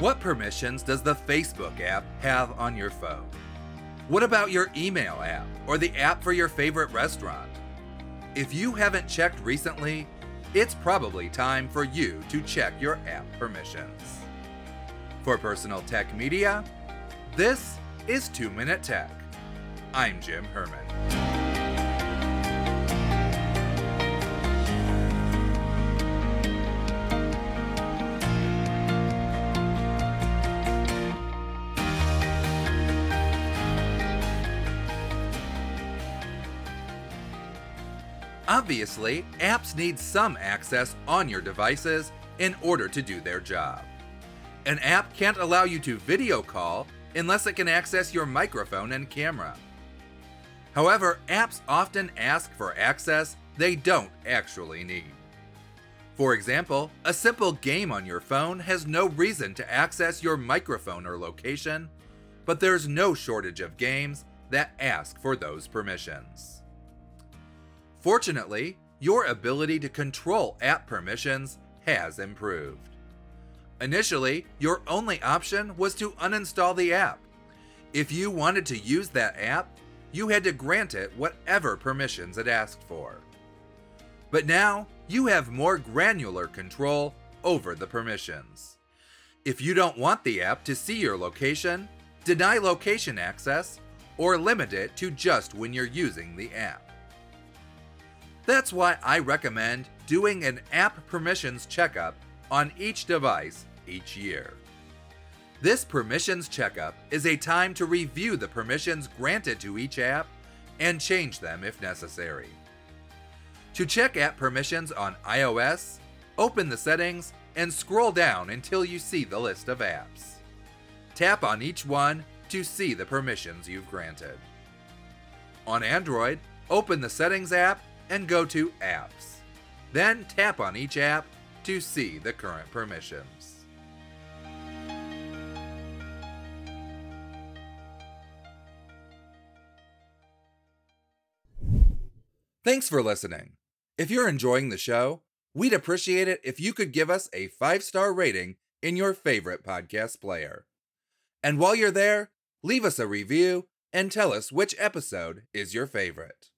What permissions does the Facebook app have on your phone? What about your email app or the app for your favorite restaurant? If you haven't checked recently, it's probably time for you to check your app permissions. For Personal Tech Media, this is 2 Minute Tech. I'm Jim Herman. Obviously, apps need some access on your devices in order to do their job. An app can't allow you to video call unless it can access your microphone and camera. However, apps often ask for access they don't actually need. For example, a simple game on your phone has no reason to access your microphone or location, but there's no shortage of games that ask for those permissions. Fortunately, your ability to control app permissions has improved. Initially, your only option was to uninstall the app. If you wanted to use that app, you had to grant it whatever permissions it asked for. But now, you have more granular control over the permissions. If you don't want the app to see your location, deny location access, or limit it to just when you're using the app. That's why I recommend doing an app permissions checkup on each device each year. This permissions checkup is a time to review the permissions granted to each app and change them if necessary. To check app permissions on iOS, open the settings and scroll down until you see the list of apps. Tap on each one to see the permissions you've granted. On Android, open the Settings app and go to Apps. Then tap on each app to see the current permissions. Thanks for listening. If you're enjoying the show, we'd appreciate it if you could give us a five star rating in your favorite podcast player. And while you're there, leave us a review and tell us which episode is your favorite.